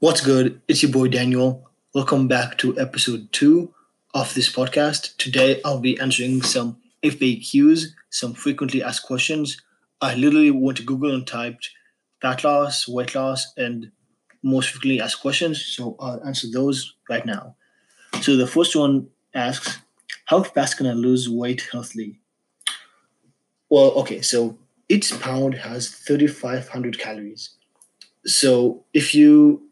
What's good? It's your boy Daniel. Welcome back to episode two of this podcast. Today I'll be answering some FAQs, some frequently asked questions. I literally went to Google and typed fat loss, weight loss, and most frequently asked questions. So I'll answer those right now. So the first one asks, How fast can I lose weight healthily? Well, okay, so each pound has 3,500 calories. So if you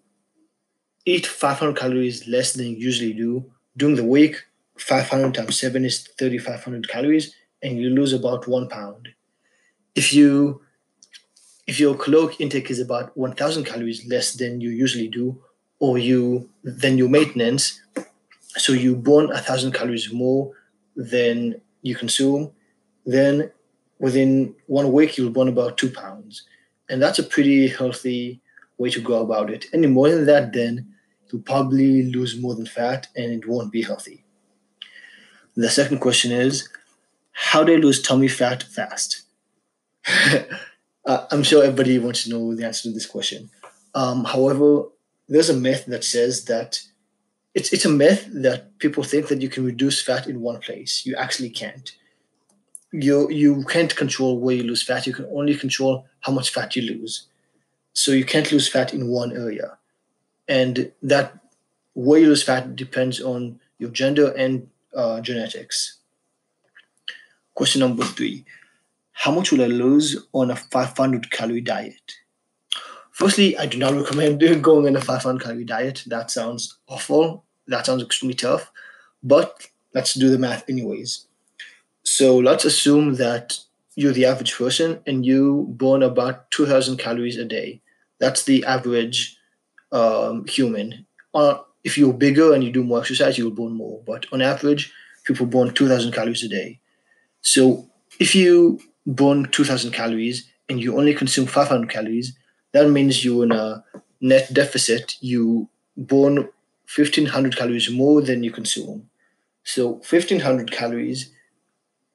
eat 500 calories less than you usually do during the week, 500 times 7 is 3,500 calories, and you lose about one pound. If you if your caloric intake is about 1,000 calories less than you usually do, or you than your maintenance, so you burn thousand calories more than you consume, then within one week you'll burn about two pounds. And that's a pretty healthy way to go about it. Any more than that, then you'll probably lose more than fat and it won't be healthy. The second question is how do I lose tummy fat fast? uh, I'm sure everybody wants to know the answer to this question. Um, however, there's a myth that says that it's, it's a myth that people think that you can reduce fat in one place. You actually can't you you can't control where you lose fat. You can only control how much fat you lose. So you can't lose fat in one area, and that where you lose fat depends on your gender and uh, genetics. Question number three: How much will I lose on a 500 calorie diet? Firstly, I do not recommend going on a 500 calorie diet. That sounds awful. That sounds extremely tough. But let's do the math anyways. So let's assume that you're the average person and you burn about 2,000 calories a day. That's the average um, human. Uh, if you're bigger and you do more exercise, you'll burn more. But on average, people burn 2,000 calories a day. So if you burn 2,000 calories and you only consume 500 calories, that means you're in a net deficit. You burn 1,500 calories more than you consume. So 1,500 calories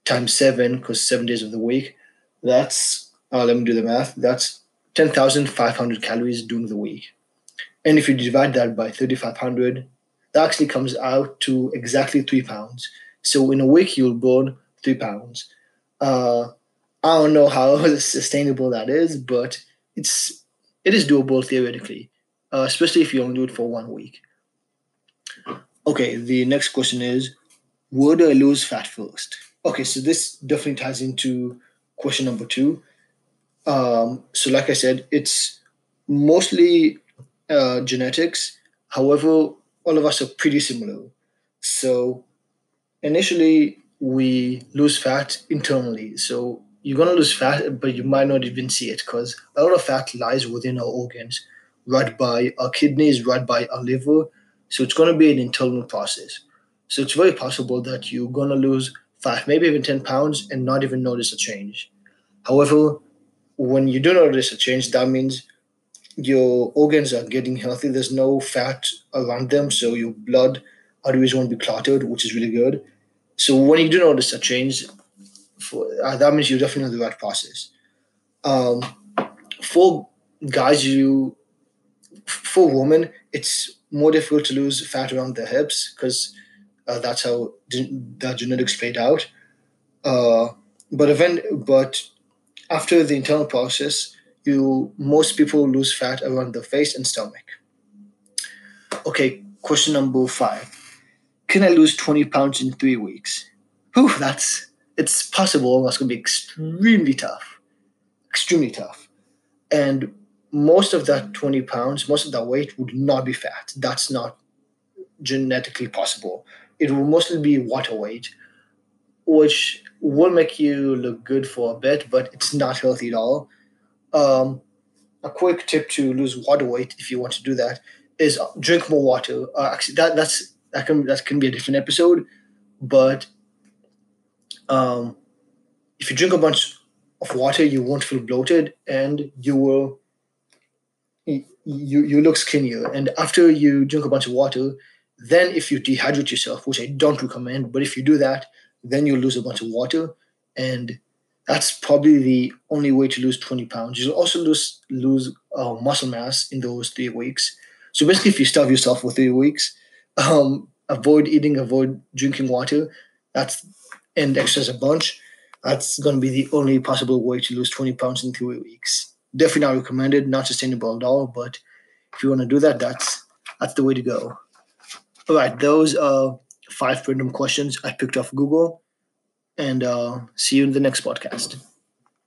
times seven, because seven days of the week, that's, uh, let me do the math, that's 10,500 calories during the week. And if you divide that by 3,500, that actually comes out to exactly three pounds. So in a week, you'll burn three pounds. Uh, I don't know how sustainable that is, but it's it is doable theoretically, uh, especially if you only do it for one week. Okay, the next question is, do I lose fat first? Okay, so this definitely ties into question number two. Um, so, like I said, it's mostly uh, genetics. However, all of us are pretty similar. So, initially, we lose fat internally. So, you're going to lose fat, but you might not even see it because a lot of fat lies within our organs, right by our kidneys, right by our liver. So, it's going to be an internal process. So, it's very possible that you're going to lose five, maybe even 10 pounds and not even notice a change. However, when you do notice a change, that means your organs are getting healthy. There's no fat around them, so your blood arteries won't be clotted, which is really good. So when you do notice a change, for, uh, that means you're definitely on the right process. Um, for guys, you for women, it's more difficult to lose fat around the hips because uh, that's how the genetics played out. Uh, but event, but after the internal process, you most people lose fat around the face and stomach. Okay, question number five: Can I lose twenty pounds in three weeks? Whew, that's it's possible. That's gonna be extremely tough, extremely tough, and most of that 20 pounds, most of that weight would not be fat. That's not genetically possible it will mostly be water weight, which will make you look good for a bit, but it's not healthy at all. Um, a quick tip to lose water weight, if you want to do that, is drink more water. Uh, actually, that that's that can that can be a different episode, but um, if you drink a bunch of water, you won't feel bloated, and you will you you look skinnier. And after you drink a bunch of water, then, if you dehydrate yourself, which I don't recommend, but if you do that, then you'll lose a bunch of water. And that's probably the only way to lose 20 pounds. You'll also lose, lose uh, muscle mass in those three weeks. So basically, if you starve yourself for three weeks, um, avoid eating, avoid drinking water. That's and exercise a bunch. That's going to be the only possible way to lose 20 pounds in three weeks. Definitely not recommended, not sustainable at all. But if you want to do that, that's that's the way to go. All right, those are five random questions I picked off Google, and uh, see you in the next podcast.